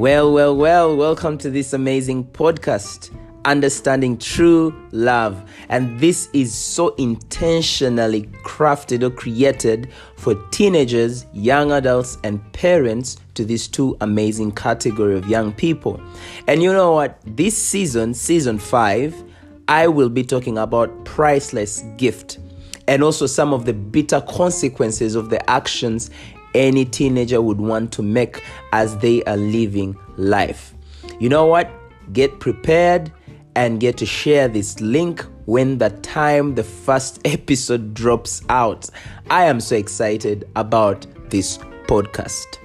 Well, well, well, welcome to this amazing podcast, Understanding True Love. And this is so intentionally crafted or created for teenagers, young adults, and parents to these two amazing category of young people. And you know what? This season, season 5, I will be talking about priceless gift and also some of the bitter consequences of the actions any teenager would want to make as they are living life. You know what? Get prepared and get to share this link when the time the first episode drops out. I am so excited about this podcast.